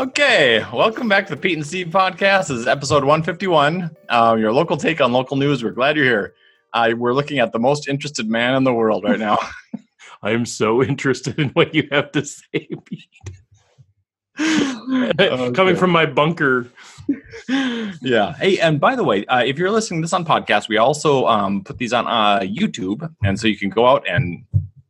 Okay, welcome back to the Pete and Steve podcast. This is episode 151. Uh, your local take on local news. We're glad you're here. Uh, we're looking at the most interested man in the world right now. I am so interested in what you have to say, Pete. Coming from my bunker. yeah. Hey, and by the way, uh, if you're listening to this on podcast, we also um, put these on uh, YouTube, and so you can go out and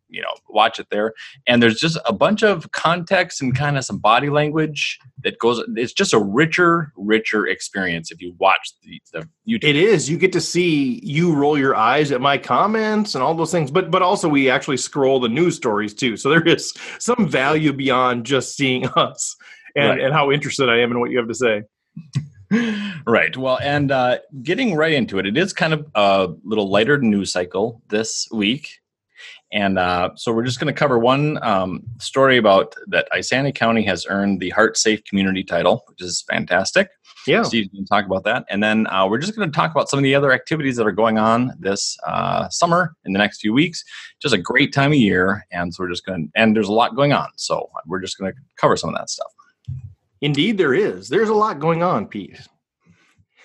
you know watch it there. And there's just a bunch of context and kind of some body language that goes it's just a richer richer experience if you watch the, the YouTube. it is. You get to see you roll your eyes at my comments and all those things but but also we actually scroll the news stories too. So there is some value beyond just seeing us and, right. and how interested i am in what you have to say. Right. Well and uh, getting right into it it is kind of a little lighter news cycle this week and uh, so we're just going to cover one um, story about that Isanti County has earned the Heart Safe Community title, which is fantastic. Yeah. Steve's going to talk about that. And then uh, we're just going to talk about some of the other activities that are going on this uh, summer in the next few weeks. Just a great time of year. And so we're just going to, and there's a lot going on. So we're just going to cover some of that stuff. Indeed, there is. There's a lot going on, Pete.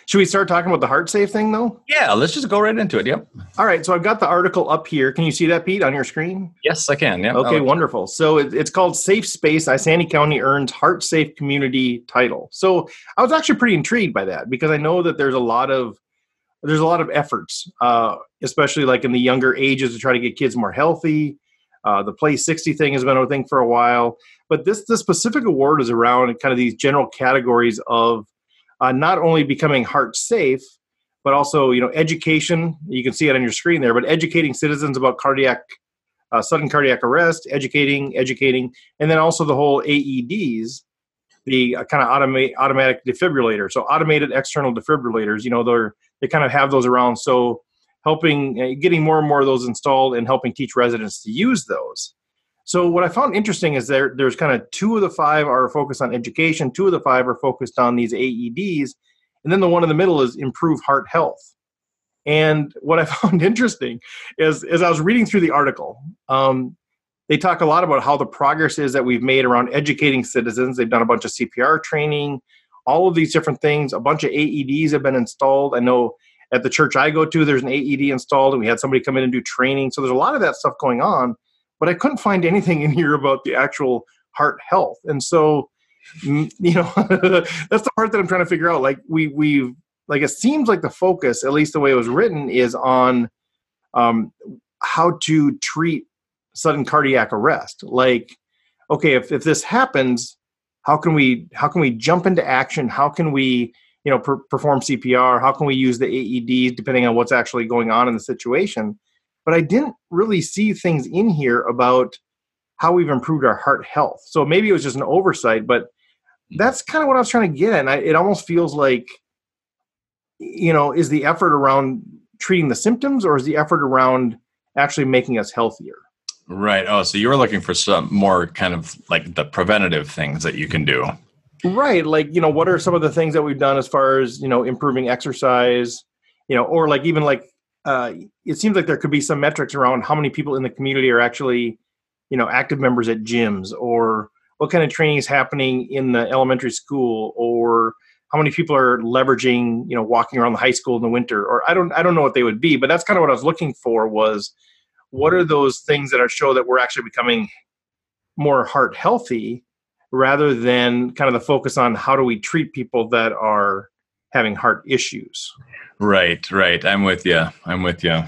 Should we start talking about the heart safe thing though? Yeah, let's just go right into it. Yep. All right. So I've got the article up here. Can you see that, Pete, on your screen? Yes, I can. Yeah. Okay, wonderful. So it's called Safe Space. Isanti County earns Heart Safe Community title. So I was actually pretty intrigued by that because I know that there's a lot of there's a lot of efforts, uh, especially like in the younger ages to try to get kids more healthy. Uh, the Play 60 thing has been a thing for a while, but this this specific award is around kind of these general categories of uh, not only becoming heart safe, but also you know education. You can see it on your screen there, but educating citizens about cardiac uh, sudden cardiac arrest, educating, educating, and then also the whole AEDs, the uh, kind of automate automatic defibrillator. So automated external defibrillators. You know they're they kind of have those around. So helping uh, getting more and more of those installed and helping teach residents to use those. So what I found interesting is there there's kind of two of the five are focused on education, two of the five are focused on these AEDs, and then the one in the middle is improve heart health. And what I found interesting is as I was reading through the article, um, they talk a lot about how the progress is that we've made around educating citizens. They've done a bunch of CPR training, all of these different things. A bunch of AEDs have been installed. I know at the church I go to, there's an AED installed, and we had somebody come in and do training. So there's a lot of that stuff going on but I couldn't find anything in here about the actual heart health. And so, you know, that's the part that I'm trying to figure out. Like we we like it seems like the focus, at least the way it was written, is on um, how to treat sudden cardiac arrest. Like, okay, if if this happens, how can we how can we jump into action? How can we you know per- perform CPR? How can we use the AEDs depending on what's actually going on in the situation? But I didn't really see things in here about how we've improved our heart health. So maybe it was just an oversight, but that's kind of what I was trying to get. And I, it almost feels like, you know, is the effort around treating the symptoms or is the effort around actually making us healthier? Right. Oh, so you were looking for some more kind of like the preventative things that you can do. Right. Like, you know, what are some of the things that we've done as far as, you know, improving exercise, you know, or like even like uh, it seems like there could be some metrics around how many people in the community are actually, you know, active members at gyms, or what kind of training is happening in the elementary school, or how many people are leveraging, you know, walking around the high school in the winter, or I don't, I don't know what they would be, but that's kind of what I was looking for was what are those things that are show that we're actually becoming more heart healthy rather than kind of the focus on how do we treat people that are having heart issues. Right, right. I'm with you. I'm with you.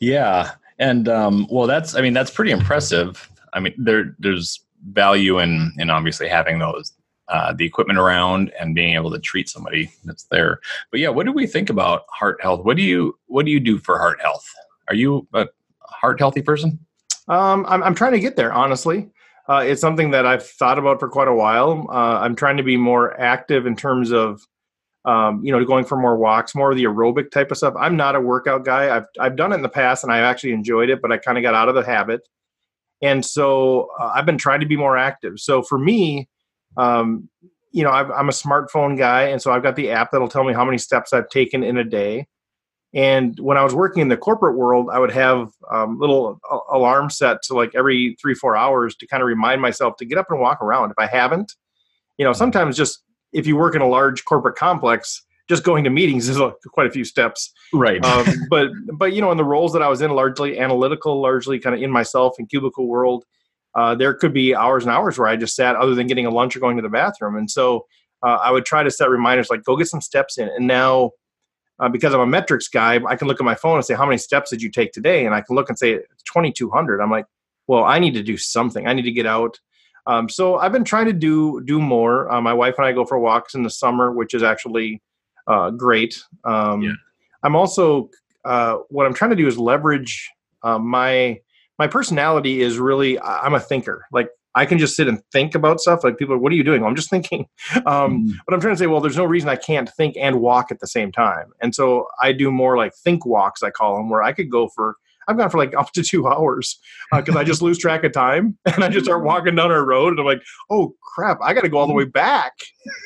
Yeah, and um, well, that's. I mean, that's pretty impressive. I mean, there there's value in in obviously having those uh, the equipment around and being able to treat somebody that's there. But yeah, what do we think about heart health? What do you what do you do for heart health? Are you a heart healthy person? Um, I'm I'm trying to get there. Honestly, uh, it's something that I've thought about for quite a while. Uh, I'm trying to be more active in terms of um, you know, going for more walks, more of the aerobic type of stuff. I'm not a workout guy. I've I've done it in the past and I actually enjoyed it, but I kind of got out of the habit. And so uh, I've been trying to be more active. So for me, um, you know, i am a smartphone guy, and so I've got the app that'll tell me how many steps I've taken in a day. And when I was working in the corporate world, I would have um, little uh, alarm set to like every three four hours to kind of remind myself to get up and walk around. If I haven't, you know, sometimes just if you work in a large corporate complex, just going to meetings is a, quite a few steps. Right. Um, but but you know, in the roles that I was in, largely analytical, largely kind of in myself and cubicle world, uh, there could be hours and hours where I just sat, other than getting a lunch or going to the bathroom. And so uh, I would try to set reminders like, go get some steps in. And now, uh, because I'm a metrics guy, I can look at my phone and say, how many steps did you take today? And I can look and say, it's 2,200. I'm like, well, I need to do something. I need to get out. Um, so I've been trying to do do more. Uh, my wife and I go for walks in the summer, which is actually uh, great. Um, yeah. I'm also uh, what I'm trying to do is leverage uh, my my personality is really I'm a thinker. Like I can just sit and think about stuff. Like people are, what are you doing? Well, I'm just thinking. Um, mm. But I'm trying to say, well, there's no reason I can't think and walk at the same time. And so I do more like think walks, I call them, where I could go for I've gone for like up to two hours because uh, I just lose track of time and I just start walking down our road and I'm like, oh crap, I got to go all the way back.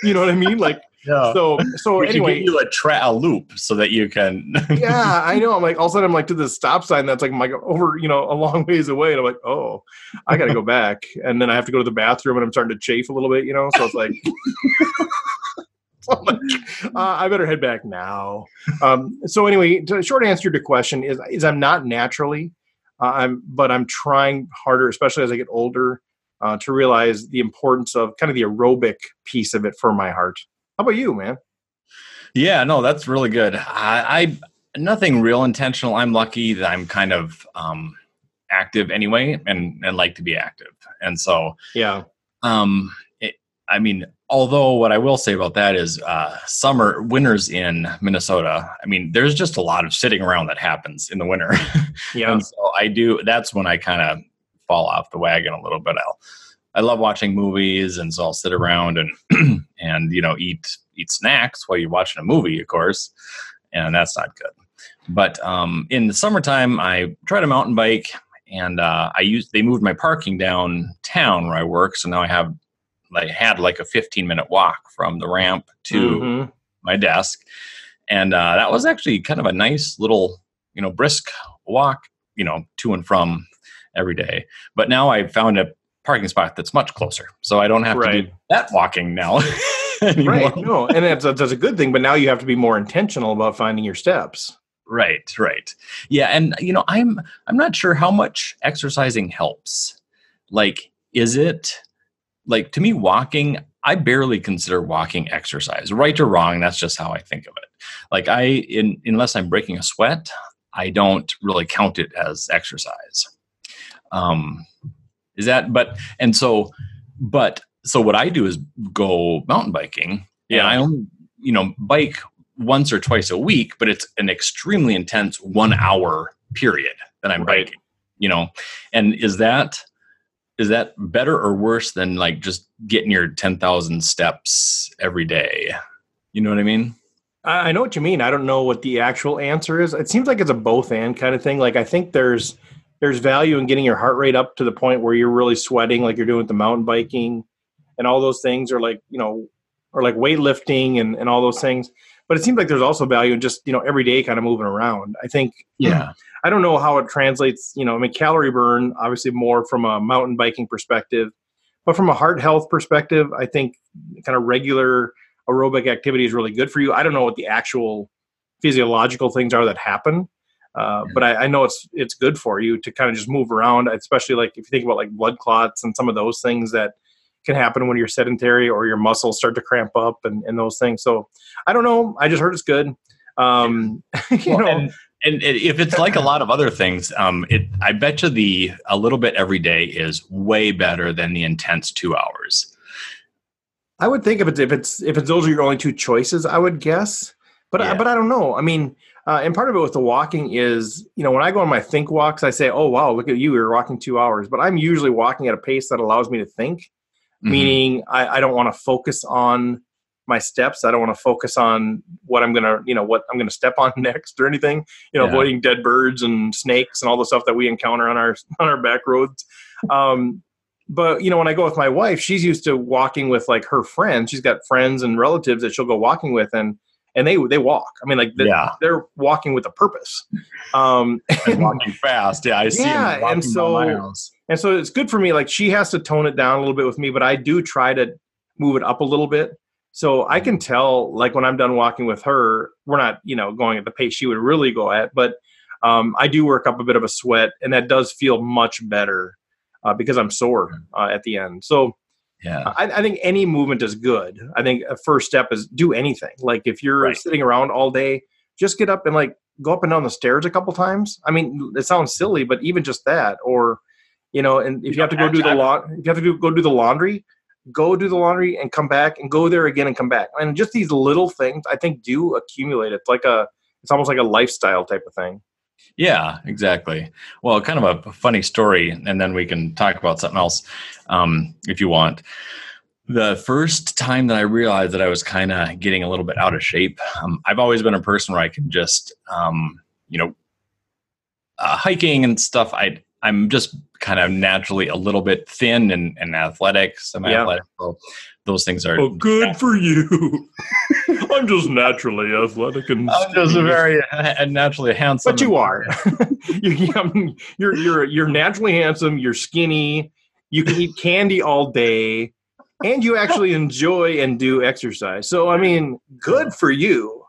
You know what I mean? Like, yeah. so so anyway, you a, tra- a loop so that you can. yeah, I know. I'm like all of a sudden I'm like to the stop sign that's like my over you know a long ways away and I'm like, oh, I got to go back and then I have to go to the bathroom and I'm starting to chafe a little bit, you know. So it's like. like, uh, I better head back now. Um, so anyway, the short answer to your question is is I'm not naturally, uh, I'm but I'm trying harder, especially as I get older, uh, to realize the importance of kind of the aerobic piece of it for my heart. How about you, man? Yeah, no, that's really good. I, I nothing real intentional. I'm lucky that I'm kind of um, active anyway, and and like to be active, and so yeah. Um, I mean, although what I will say about that is uh, summer, winters in Minnesota, I mean, there's just a lot of sitting around that happens in the winter. Yeah. and so I do, that's when I kind of fall off the wagon a little bit. I'll, I love watching movies and so I'll sit around and, and, you know, eat, eat snacks while you're watching a movie, of course. And that's not good. But um, in the summertime, I try to mountain bike and uh, I use, they moved my parking downtown where I work. So now I have I had like a 15 minute walk from the ramp to mm-hmm. my desk. And uh, that was actually kind of a nice little, you know, brisk walk, you know, to and from every day. But now I found a parking spot that's much closer. So I don't have right. to do that walking now. right. No, and that's that's a good thing. But now you have to be more intentional about finding your steps. Right, right. Yeah, and you know, I'm I'm not sure how much exercising helps. Like, is it like to me walking i barely consider walking exercise. Right or wrong that's just how i think of it. Like i in, unless i'm breaking a sweat i don't really count it as exercise. Um is that but and so but so what i do is go mountain biking. Yeah i only you know bike once or twice a week but it's an extremely intense one hour period that i'm right. biking you know? And is that is that better or worse than like just getting your 10,000 steps every day? You know what I mean? I know what you mean. I don't know what the actual answer is. It seems like it's a both and kind of thing. Like I think there's there's value in getting your heart rate up to the point where you're really sweating like you're doing with the mountain biking and all those things or like, you know, or like weightlifting and, and all those things. But it seems like there's also value in just, you know, every day kind of moving around. I think yeah. I don't know how it translates. You know, I mean, calorie burn obviously more from a mountain biking perspective, but from a heart health perspective, I think kind of regular aerobic activity is really good for you. I don't know what the actual physiological things are that happen, uh, but I, I, know it's it's good for you to kind of just move around, especially like if you think about like blood clots and some of those things that can happen when you're sedentary or your muscles start to cramp up and, and those things. So I don't know. I just heard it's good. Um, you well, know, and, and if it's like a lot of other things, um, it I bet you the a little bit every day is way better than the intense two hours. I would think if it's if it's if it's those are your only two choices, I would guess. But yeah. I, but I don't know. I mean, uh, and part of it with the walking is, you know, when I go on my think walks, I say, "Oh wow, look at you! You're walking two hours." But I'm usually walking at a pace that allows me to think, mm-hmm. meaning I, I don't want to focus on my steps. I don't want to focus on what I'm gonna, you know, what I'm gonna step on next or anything. You know, yeah. avoiding dead birds and snakes and all the stuff that we encounter on our on our back roads. Um, but you know, when I go with my wife, she's used to walking with like her friends. She's got friends and relatives that she'll go walking with, and and they they walk. I mean, like they're, yeah. they're walking with a purpose. Um, and walking fast. Yeah, I see. Yeah, and so and so it's good for me. Like she has to tone it down a little bit with me, but I do try to move it up a little bit. So I can tell, like when I'm done walking with her, we're not, you know, going at the pace she would really go at, but um, I do work up a bit of a sweat, and that does feel much better uh, because I'm sore uh, at the end. So Yeah. I, I think any movement is good. I think a first step is do anything. Like if you're Right. sitting around all day, just get up and like go up and down the stairs a couple times. I mean, it sounds silly, but even just that, or you know, and if you, You have to go do the time. if you have to do go do the laundry, go do the laundry and come back and go there again and come back. And just these little things, I think, do accumulate. It's like a, it's almost like a lifestyle type of thing. Yeah, exactly. Well, kind of a funny story, and then we can talk about something else um, if you want. The first time that I realized that I was kind of getting a little bit out of shape, um, I've always been a person where I can just, um, you know, uh, hiking and stuff. I I'm just kind of naturally a little bit thin and, and athletic, semi-athletic. So those things are. Oh, good for you. I'm just naturally athletic and. I'm just a very uh, naturally handsome. but you are. you, mean, you're you're you're naturally handsome. You're skinny. You can eat candy all day, and you actually enjoy and do exercise. So I mean, good for you.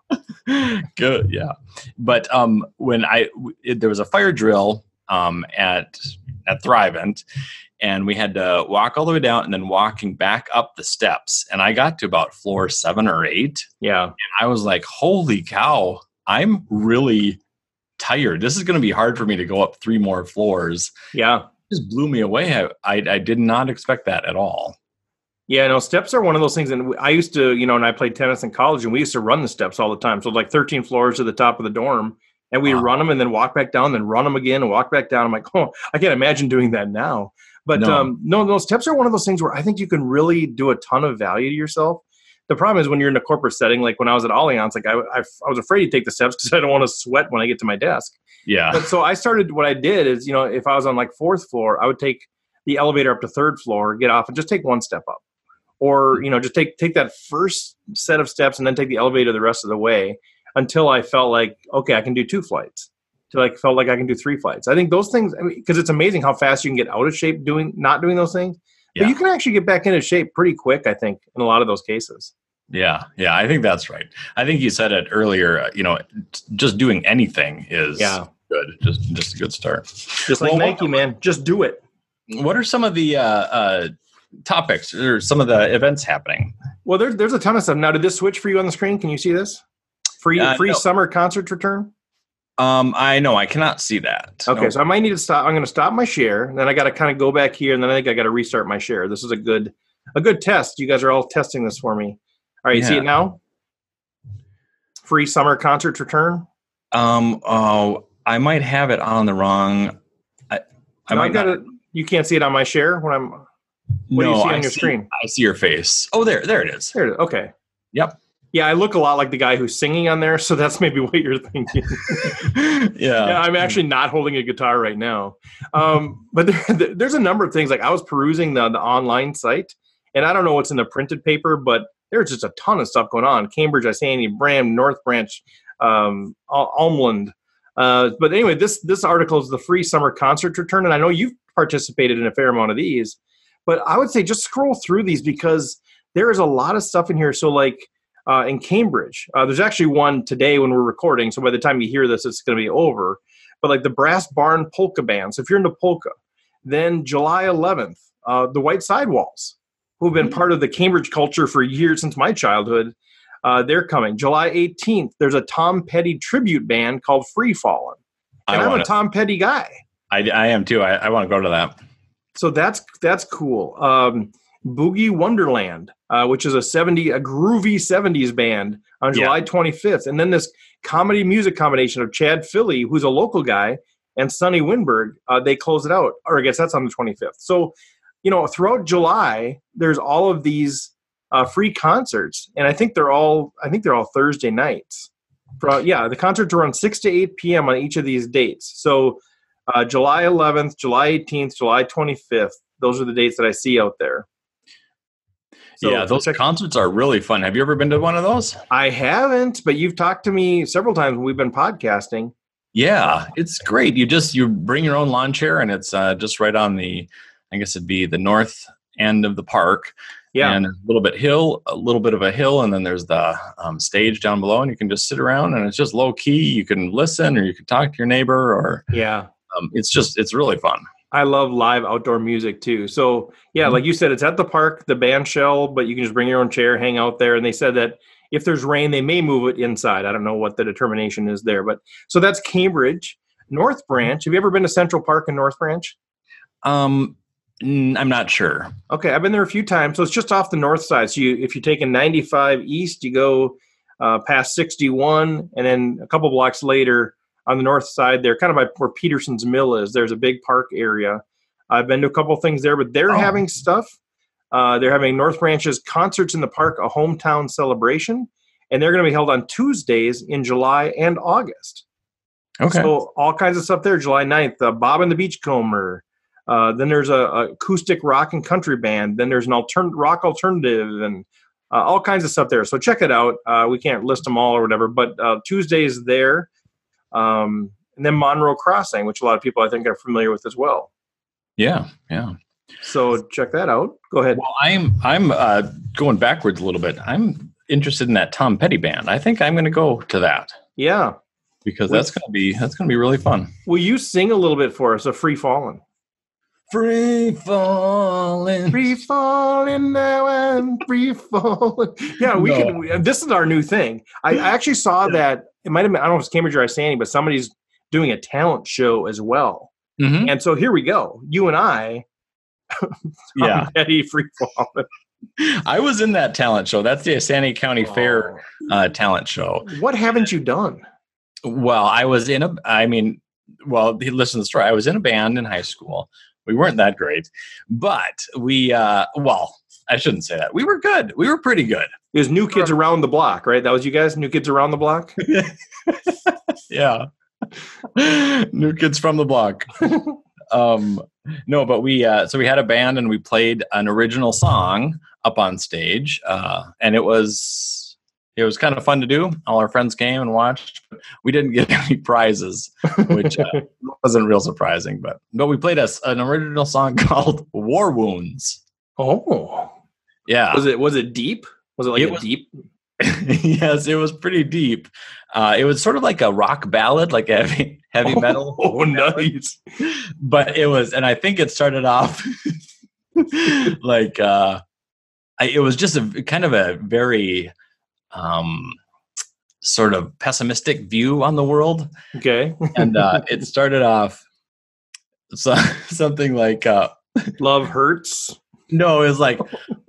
Good, yeah. But um, when I w- it, there was a fire drill um, at at Thrivent, and we had to walk all the way down and then walking back up the steps. And I got to about floor seven or eight. Yeah, And I was like, "Holy cow! I'm really tired. This is going to be hard for me to go up three more floors." yeah, It just blew me away. I, I I did not expect that at all. yeah. No, steps are one of those things. And I used to, you know, and I played tennis in college, and we used to run the steps all the time. So like 13 floors to the top of the dorm. And we Wow. run them and then walk back down, then run them again and walk back down. I'm like, oh, I can't imagine doing that now. But No. um, no, those steps are one of those things where I think you can really do a ton of value to yourself. The problem is when you're in a corporate setting, like when I was at Allianz, like I, I, I was afraid to take the steps because I don't want to sweat when I get to my desk. Yeah, But so I started. What I did is, you know, if I was on like fourth floor, I would take the elevator up to third floor, get off, and just take one step up, or you know, just take take that first set of steps and then take the elevator the rest of the way until I felt like okay, I can do two flights. Till I felt like I can do three flights. I think those things because it's amazing how fast you can get out of shape doing not doing those things. Yeah. But you can actually get back into shape pretty quick. I think in a lot of those cases. Yeah, yeah, I think that's right. I think you said it earlier. uh, You know, just doing anything is Yeah. good. Just just a good start. Just like Well, what- Nike, man, just do it. What are some of the uh, uh, topics or some of the events happening? Well, there's there's a ton of stuff. Now, did this switch for you on the screen? Can you see this? Free Uh, free no. summer concerts return. Um, I know I cannot see that. Okay, No. so I might need to stop. I'm going to stop my share, and then I got to kind of go back here, and then I think I got to restart my share. This is a good a good test. You guys are all testing this for me. All right, you see it now? Free summer concerts return. um, oh, I might have it on the wrong. I, I No, might got not. it. You can't see it on my share when I'm. What do you see on I your screen? I see your face. Oh, there, there it is. There it is. Okay. Yep. Yeah, I look a lot like the guy who's singing on there, so that's maybe what you're thinking. yeah. yeah, I'm actually not holding a guitar right now. Um, but there, there's a number of things. Like I was perusing the, the online site, and I don't know what's in the printed paper, but there's just a ton of stuff going on. Cambridge, Isanti, Braham, North Branch, um, Al- Almland. Uh, but anyway, this this article is the free summer concert return, and I know you've participated in a fair amount of these. But I would say just scroll through these because there is a lot of stuff in here. So like uh, in Cambridge. Uh, there's actually one today when we're recording, so by the time you hear this, it's going to be over. But like the Brass Barn Polka Band. So if you're into polka, then July 11th, uh, the White Sidewalls, who've been part of the Cambridge culture for years since my childhood, uh, they're coming. July 18th, there's a Tom Petty tribute band called Free Fallin'. I, And I'm a Tom Petty guy. I, I am too. I, I want to go to that. So that's that's cool. Um, Boogie Wonderland, uh, which is a 70 a groovy 70s band on Yeah. July 25th, and then this comedy music combination of Chad Philly, who's a local guy, and Sonny Winberg. Uh, they close it out, or I guess that's on the 25th. So, you know, throughout July, there's all of these uh, free concerts, and I think they're all I think they're all Thursday nights. Fro- yeah, the concerts are on 6 to 8 p.m. on each of these dates. So, uh, July 11th, July 18th, July 25th. Those are the dates that I see out there. So yeah, those concerts are really fun. Have you ever been to one of those? I haven't, but you've talked to me several times when we've been podcasting. Yeah, it's great. You just you bring your own lawn chair, and it's uh, just right on the, I guess it'd be the north end of the park, Yeah. And a little bit hill, a little bit of a hill, and then there's the um, stage down below, and you can just sit around, and it's just low key. You can listen, or you can talk to your neighbor, or yeah. um, it's just it's really fun. I love live outdoor music too. So yeah, Mhm. like you said, it's at the park, the band shell, but you can just bring your own chair, hang out there. And they said that if there's rain, they may move it inside. I don't know what the determination is there, but so that's Cambridge, North Branch. Have you ever been to Central Park in North Branch? Um, I'm not sure. Okay, I've been there a few times. So it's just off the north side. So you, if you're taking 95 east, you go uh, past 61, and then a couple blocks later on the north side, there, kind of by where Peterson's Mill is. There's a big park area. I've been to a couple things there, but they're Oh. having stuff. Uh, they're having North Branch's concerts in the park, a hometown celebration, and they're going to be held on Tuesdays in July and August. Okay. So all kinds of stuff there. July 9th, uh, Bob and the Beachcomber. Uh, then there's a, a acoustic rock and country band. Then there's an altern- rock alternative and uh, all kinds of stuff there. So check it out. Uh, we can't list them all or whatever, but uh, Tuesdays there. Um, and then Monroe Crossing, which a lot of people I think are familiar with as well. yeah, yeah. So check that out. Go ahead. Well, I'm I'm uh, going backwards a little bit. I'm interested in that Tom Petty band. I think I'm going to go to that Yeah. because that's going to be that's going to be really fun. Will you sing a little bit for us? A free falling. Free falling. Free falling now and free falling. Yeah, we No. can. This is our new thing. I, I actually saw that it might have been. I don't know if it's Cambridge or Isanti, but somebody's doing a talent show as well. Mhm. And so here we go. You and I, Yeah, Eddie free. I was in that talent show. That's the Isanti County Fair uh, talent show. Oh. What haven't you done? Well, I was in a. I mean, well, listen to the story. I was in a band in high school. We weren't that great, but we. uh Well, I shouldn't say that. We were good. We were pretty good. It was New Kids Around the Block, right? That was you guys. New Kids Around the Block. yeah. New kids from the block. um no, but we uh so we had a band and we played an original song up on stage. Uh and it was it was kind of fun to do. All our friends came and watched. We didn't get any prizes, which uh, wasn't real surprising, but but we played us an original song called War Wounds. oh, Yeah. was it was it deep? Was it like It a was- deep? yes, it was pretty deep. Uh, it was sort of like a rock ballad, like a heavy, heavy metal. Oh, nice. but it was and i think it started off like uh I, it was just a kind of a very um sort of pessimistic view on the world Okay. and uh it started off so, something like uh Love hurts. no it was like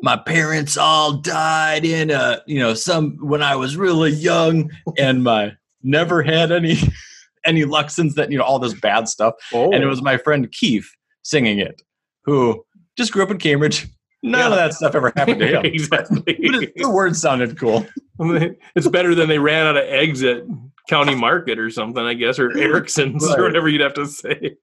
my parents all died in a you know some when i was really young and my never had any any luck since that you know all this bad stuff Oh, and it oh. was my friend Keith singing it, who just grew up in Cambridge. None of that stuff ever happened to him. exactly. It- the words sounded cool. it's better than they ran out of eggs at County Market or something, I guess, or Erickson's or whatever you'd have to say.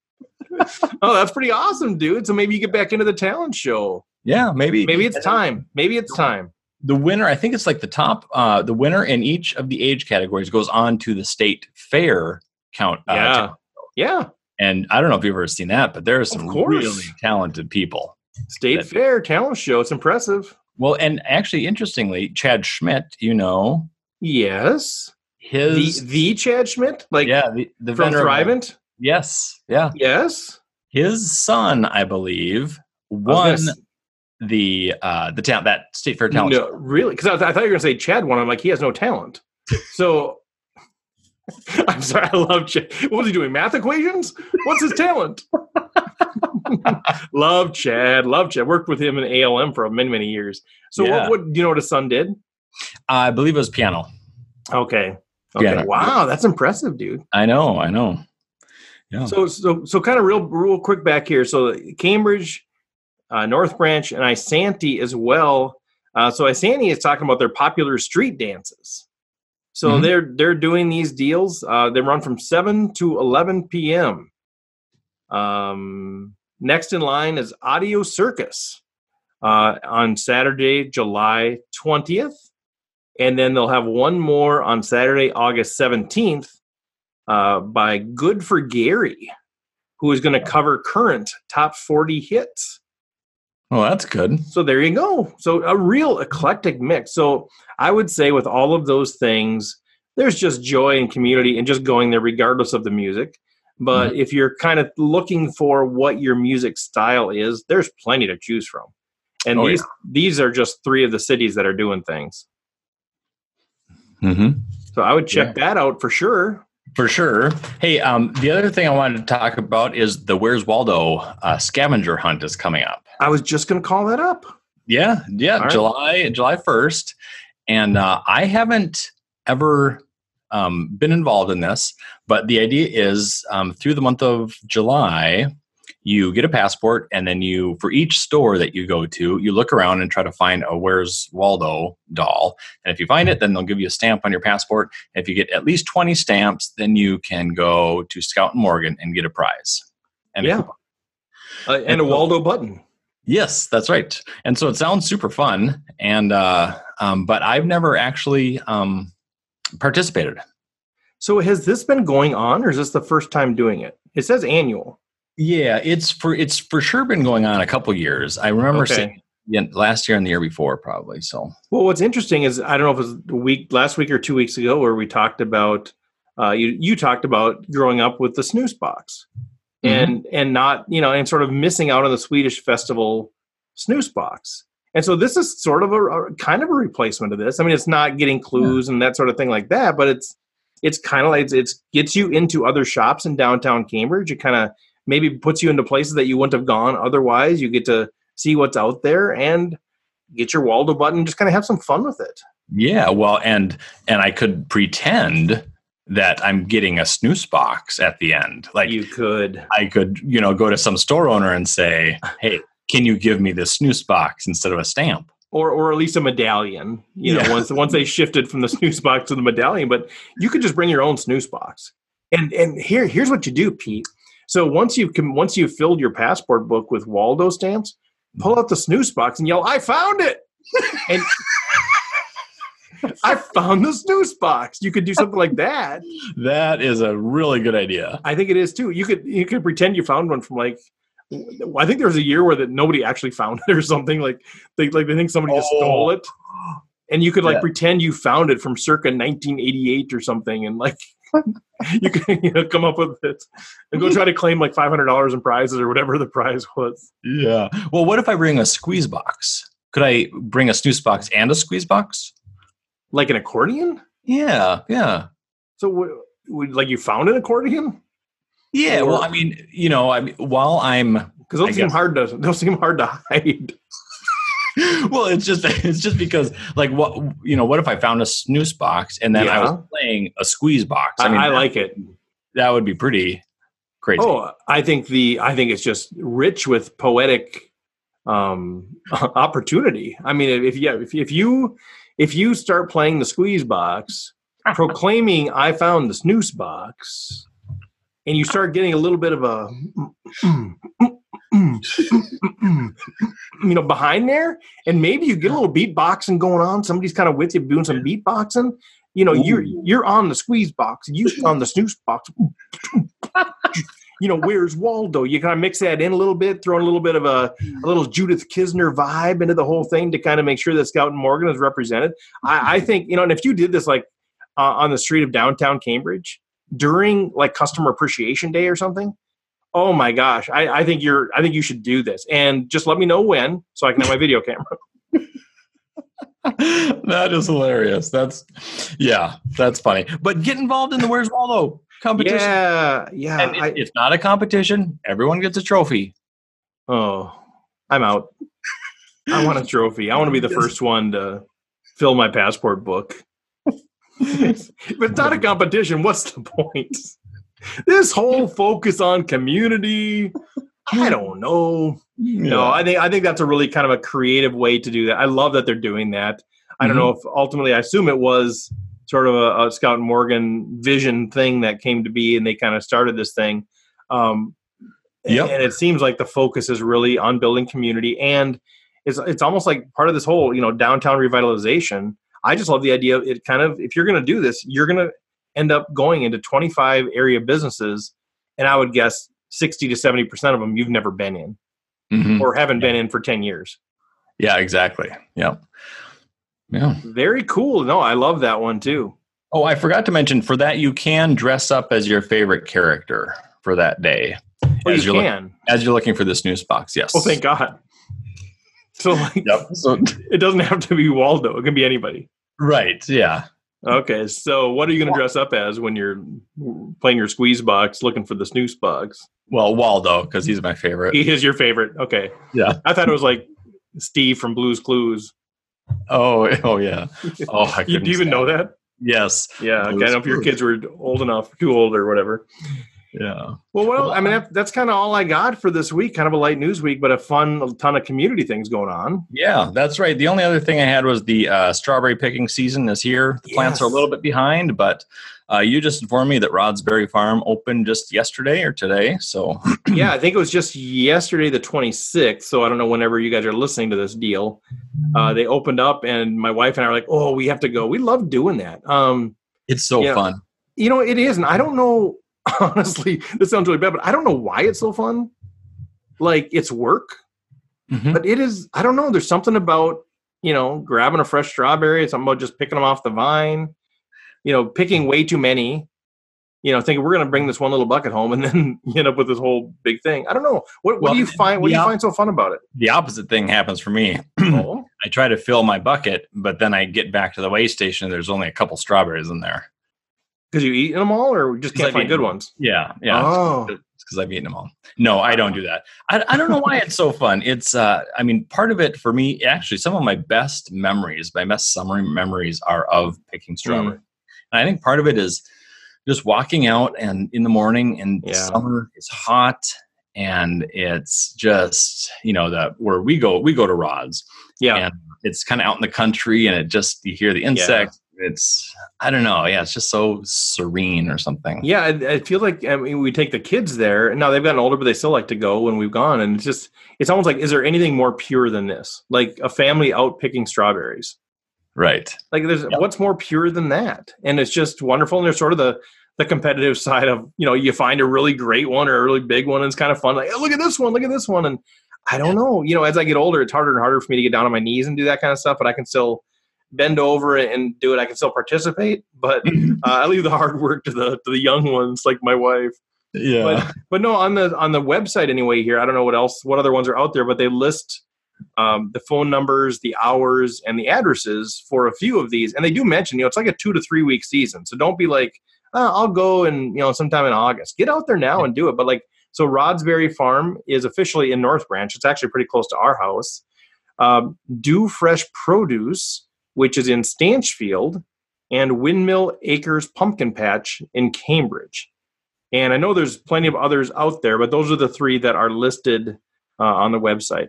oh, that's pretty awesome, dude. So maybe you get back into the talent show. Yeah, maybe. Maybe it's time. Maybe it's time. The winner, I think it's like the top. Uh, the winner in each of the age categories goes on to the state fair count. Uh, Yeah. Yeah. and I don't know if you've ever seen that, but there are some really talented people. State That- Fair talent show. It's impressive. Well, and actually, interestingly, Chad Schmidt, you know, Yes. His the Chad Schmidt? Like yeah, the, the from Thrivent? Yes, yeah. Yes. His son, I believe, won the uh the talent that state fair talent No, really? Because I, th- I thought you were going to say Chad won. I'm like, he has no talent. So I'm sorry. I love Chad. What was he doing? Math equations? What's his talent? love Chad. Love Chad. Worked with him in ALM for many, many years. So Yeah. what, what do you know what his son did? I believe it was piano. Okay. Okay. Yeah. Wow, that's impressive, dude. I know, I know. Yeah. So so so kind of real real quick back here. So Cambridge, uh, North Branch, and Isanti as well. Uh, so Isanti is talking about their popular street dances. So Mhm. they're they're doing these deals. Uh, they run from seven to eleven p.m. Um, next in line is Audio Circus uh, on Saturday, July twentieth, and then they'll have one more on Saturday, August seventeenth uh, by Good for Gary, who is going to cover current top 40 hits. Well, that's good. So there you go. So a real eclectic mix. So I would say with all of those things, there's just joy and community and just going there regardless of the music. But mm-hmm. if you're kind of looking for what your music style is, there's plenty to choose from. And oh, these yeah. these are just three of the cities that are doing things. Mm-hmm. So I would check yeah. that out for sure. For sure. Hey, um, the other thing I wanted to talk about is the Where's Waldo uh, scavenger hunt is coming up. I was just going to call that up. Yeah, yeah, All July. July first, and uh, I haven't ever um, been involved in this, but the idea is um, through the month of July, you get a passport and then you for each store that you go to you look around and try to find a where's waldo doll. And if you find it then they'll give you a stamp on your passport. If you get at least 20 stamps then you can go to scout and morgan and get a prize and yeah. a, uh, and, and, a waldo button. Yes that's right. And so it sounds super fun and uh, um, but i've never actually um, participated. So has this been going on or is this the first time doing it? It says annual yeah, it's for it's for sure been going on a couple years. I remember okay. seeing yeah, last year and the year before, probably. So, well, what's interesting is I don't know if it was a week last week or two weeks ago where we talked about uh, you you talked about growing up with the snooze box mm-hmm. and and not you know and sort of missing out on the Swedish festival snooze box. And so this is sort of a, a kind of a replacement of this. I mean, it's not getting clues yeah. and that sort of thing like that, but it's it's kind of like it's, it's gets you into other shops in downtown Cambridge. It kind of maybe puts you into places that you wouldn't have gone otherwise. You get to see what's out there and get your Waldo button, just kind of have some fun with it. Yeah, well, and and I could pretend that I'm getting a snooze box at the end. Like you could, I could, you know, go to some store owner and say, "Hey, can you give me this snooze box instead of a stamp?" Or, or at least a medallion. You know, yeah. once once they shifted from the snooze box to the medallion, but you could just bring your own snooze box. And and here here's what you do, Pete. So once you can, once you've filled your passport book with Waldo stamps, pull out the snooze box and yell, "I found it!" and I found the snooze box. You could do something like that. That is a really good idea. I think it is too. You could you could pretend you found one from like I think there was a year where that nobody actually found it or something like they like they think somebody just stole oh. it, and you could like yeah. pretend you found it from circa 1988 or something, and like you can you know, come up with it and go try to claim like five hundred dollars in prizes or whatever the prize was. Yeah. Well, what if I bring a squeeze box? Could I bring a snooze box and a squeeze box? Like an accordion? Yeah. Yeah. So, would like you found an accordion? Yeah. Or, well, I mean, you know, I mean, while I'm because those seem hard to those seem hard to hide. well, it's just it's just because like what you know, what if I found a snooze box and then yeah. I was playing a squeeze box? I, mean, I like it. That would be pretty crazy. Oh, I think the I think it's just rich with poetic um opportunity. I mean, if yeah, if, if you if you start playing the squeeze box, proclaiming I found the snooze box, and you start getting a little bit of a you know, behind there, and maybe you get a little beatboxing going on. Somebody's kind of with you doing some beatboxing. You know, Ooh. you're you're on the squeeze box, you on the snooze box. you know, where's Waldo? You kind of mix that in a little bit, throw in a little bit of a, a little Judith Kisner vibe into the whole thing to kind of make sure that Scout and Morgan is represented. I, I think, you know, and if you did this like uh, on the street of downtown Cambridge during like customer appreciation day or something, oh my gosh, I, I think you're, I think you should do this, and just let me know when so I can have my video camera. that is hilarious. That's yeah, that's funny. But get involved in the Where's Waldo competition. Yeah, yeah. And it, I, it's not a competition. Everyone gets a trophy. Oh, I'm out. I want a trophy. I want to be the first one to fill my passport book. if it's not a competition, what's the point? This whole focus on community i don't know yeah. no i think i think that's a really kind of a creative way to do that i love that they're doing that i don't mm-hmm. know if ultimately i assume it was sort of a, a, scout and morgan vision thing that came to be and they kind of started this thing um yep. and it seems like the focus is really on building community and it's, it's almost like part of this whole you know downtown revitalization i just love the idea it kind of if you're going to do this you're going to end up going into 25 area businesses and i would guess 60 to 70% of them you've never been in Mhm. or haven't been in for 10 years. Yeah, exactly. Yeah. Yeah. Very cool. No, I love that one too. Oh, I forgot to mention for that you can dress up as your favorite character for that day. Oh, as you you're can. Look, as you're looking for this news box. Yes. oh, thank God. So like, Yep. So, it doesn't have to be Waldo. It can be anybody. right. Yeah. Okay, so what are you going to dress up as when you're playing your squeeze box, looking for the snooze box? Well, Waldo, because he's my favorite. He is your favorite. Okay, Yeah. I thought it was like Steve from Blue's Clues. Oh, oh yeah. Oh, I You, do you even know that? Yes. Yeah. Okay. I don't know if your kids were old enough, too old, or whatever. Yeah. Well, well, I mean, that's kind of all I got for this week. Kind of a light news week, but a fun a ton of community things going on. Yeah, that's right. The only other thing I had was the uh, strawberry picking season is here. The plants are a little bit behind, but uh, you just informed me that Rodsberry Farm opened just yesterday or today. So yeah, I think it was just yesterday, the 26th. So I don't know whenever you guys are listening to this deal. Uh, they opened up, and my wife and I are like, "Oh, we have to go." We love doing that. Um, it's so Yeah. fun. you know, it is, and I don't know. Honestly, this sounds really bad, but I don't know why it's so fun. Like it's work, Mhm. but it is. I don't know. There's something about you know grabbing a fresh strawberry. It's something about just picking them off the vine. You know, picking way too many. You know, thinking we're going to bring this one little bucket home, and then you end up with this whole big thing. I don't know. What, what Well, do you find? What do you yeah. find so fun about it? The opposite thing happens for me. oh, I try to fill my bucket, but then I get back to the weigh station. And there's only a couple strawberries in there. Because you eating them all, or just can't I've find good ones? Yeah, yeah. Oh, because I've eaten them all. No, I don't do that. I, I don't know why it's so fun. It's, uh, I mean, part of it for me, actually, some of my best memories, my best summer memories are of picking strawberry. Mm. And I think part of it is just walking out and in the morning and Yeah. summer is hot and it's just, you know, the where we go, we go to rods yeah. and it's kind of out in the country and it just, you hear the insects. It's, I don't know. Yeah. It's just so serene or something. Yeah, I, I feel like I mean we take the kids there. and Now they've gotten older, but they still like to go when we've gone, and it's just it's almost like is there anything more pure than this? Like a family out picking strawberries. Right. Like there's Yeah. what's more pure than that? And it's just wonderful. And there's sort of the the competitive side of you know you find a really great one or a really big one, and it's kind of fun. Like oh, look at this one, look at this one, and I don't know. You know, as I get older, it's harder and harder for me to get down on my knees and do that kind of stuff. But I can still bend over and do it. I can still participate, but uh, I leave the hard work to the to the young ones, like my wife. yeah. But but no, on the on the website anyway. Here, I don't know what else, what other ones are out there, but they list um, the phone numbers, the hours, and the addresses for a few of these, and they do mention, you know, it's like a two to three week season. So don't be like, oh, I'll go and you know sometime in August. Get out there now and do it. But like, so Rodsberry Farm is officially in North Branch. It's actually pretty close to our house. Um, Do Fresh Produce, which is in Stanchfield, and Windmill Acres Pumpkin Patch in Cambridge. And I know there's plenty of others out there, but those are the three that are listed uh, on the website.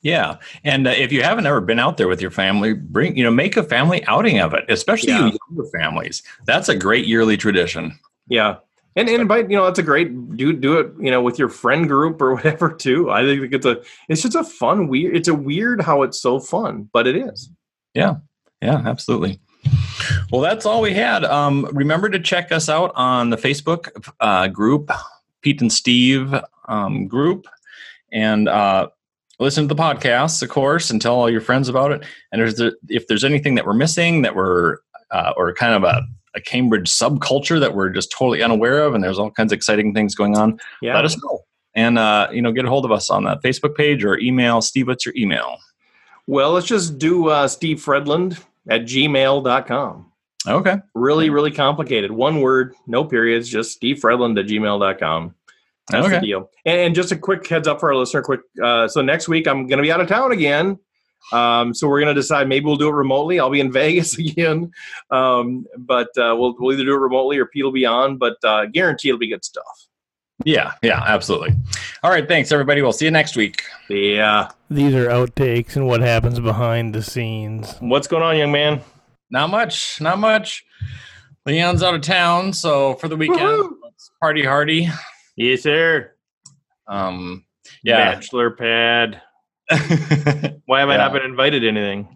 Yeah, and uh, if you haven't ever been out there with your family, bring you know make a family outing of it, especially Yeah. you younger families. That's a great yearly tradition. Yeah. And, and invite, you know, that's a great do do it, you know, with your friend group or whatever too. I think it's a it's just a fun weird it's a weird how it's so fun, but it is. Yeah, yeah, absolutely. Well, that's all we had. Um, remember to check us out on the Facebook uh, group, Pete and Steve um, group, and uh, listen to the podcasts, of course, and tell all your friends about it. And there's the, if there's anything that we're missing that we're uh, or kind of a, a Cambridge subculture that we're just totally unaware of, and there's all kinds of exciting things going on, Yeah. let us know. And uh, you know, get a hold of us on that Facebook page or email. Steve, what's your email? Well, let's just do uh, Steve Fredland at gmail.com. Okay. Really, really complicated. One word, no periods, just Steve Fredland at gmail.com. That's Okay. the deal. And, and just a quick heads up for our listener. Quick. Uh, so next week I'm going to be out of town again. Um, so we're going to decide maybe we'll do it remotely. I'll be in Vegas again, um, but uh, we'll we'll either do it remotely or Pete will be on. But uh, guarantee it'll be good stuff. Yeah, yeah, absolutely. All right, thanks everybody. We'll see you next week. Yeah. These are outtakes and what happens behind the scenes. What's going on, young man? Not much, not much. Leon's out of town, so for the weekend, Woohoo! let's party hardy. Yes, sir. Um, yeah. Bachelor pad. Why have I not been invited to anything?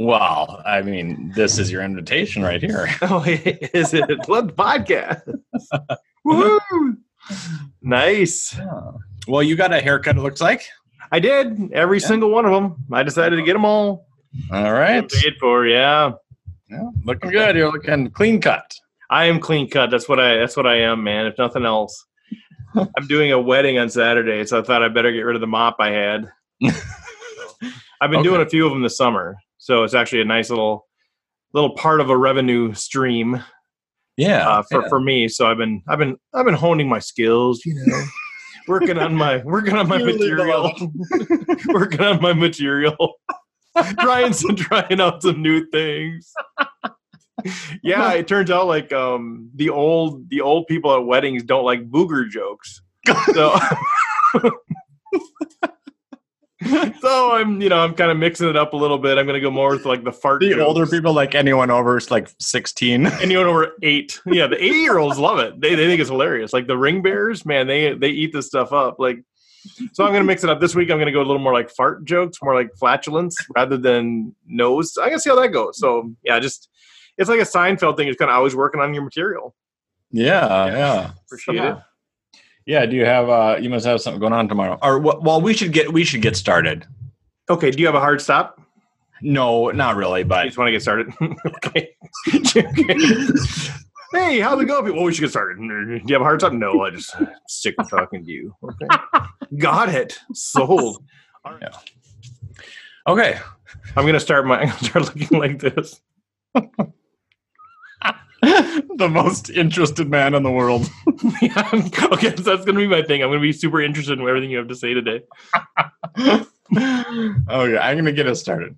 well, I mean, this is your invitation right here. Oh, is it? Blood podcast. Mm-hmm. Woo! Nice. Yeah. Well, you got a haircut. It looks like. I did every Yeah. single one of them. I decided to get them all. All right. Paid for, yeah. Yeah, looking good. You're looking clean cut. I am clean cut. That's what I. That's what I am, man. If nothing else, I'm doing a wedding on Saturday, so I thought I better get rid of the mop I had. I've been Okay. doing a few of them this summer, so it's actually a nice little little part of a revenue stream Yeah. uh, for, yeah. for me. So I've been I've been I've been honing my skills, you know, working on my working on my You material, working on my material, trying some trying out some new things. Yeah, it turns out like um the old the old people at weddings don't like booger jokes. So So I'm, you know, I'm kind of mixing it up a little bit. I'm going to go more with like the fart. the jokes. older people, like anyone over like 16. anyone over eight. Yeah, the 80 year olds love it. They, they think it's hilarious. Like the ring bears, man, they they eat this stuff up. Like, so I'm gonna mix it up this week. I'm gonna go a little more like fart jokes, more like flatulence rather than nose. I gotta see how that goes. So yeah, just it's like a Seinfeld thing. It's kind of always working on your material. Yeah, yeah. Appreciate it. Yeah, do you have uh you must have something going on tomorrow. Or well, we should get we should get started. Okay, do you have a hard stop? No, not really, I but just want to get started. okay. hey, how's it going? Well, we should get started. Do you have a hard stop? No, I just sick of talking to you. Okay. Got it. Sold. okay. I'm gonna start my. I'm gonna start looking like this. the most interested man in the world. Yeah, okay, so that's gonna be my thing. I'm gonna be super interested in everything you have to say today. oh yeah, I'm gonna get us started.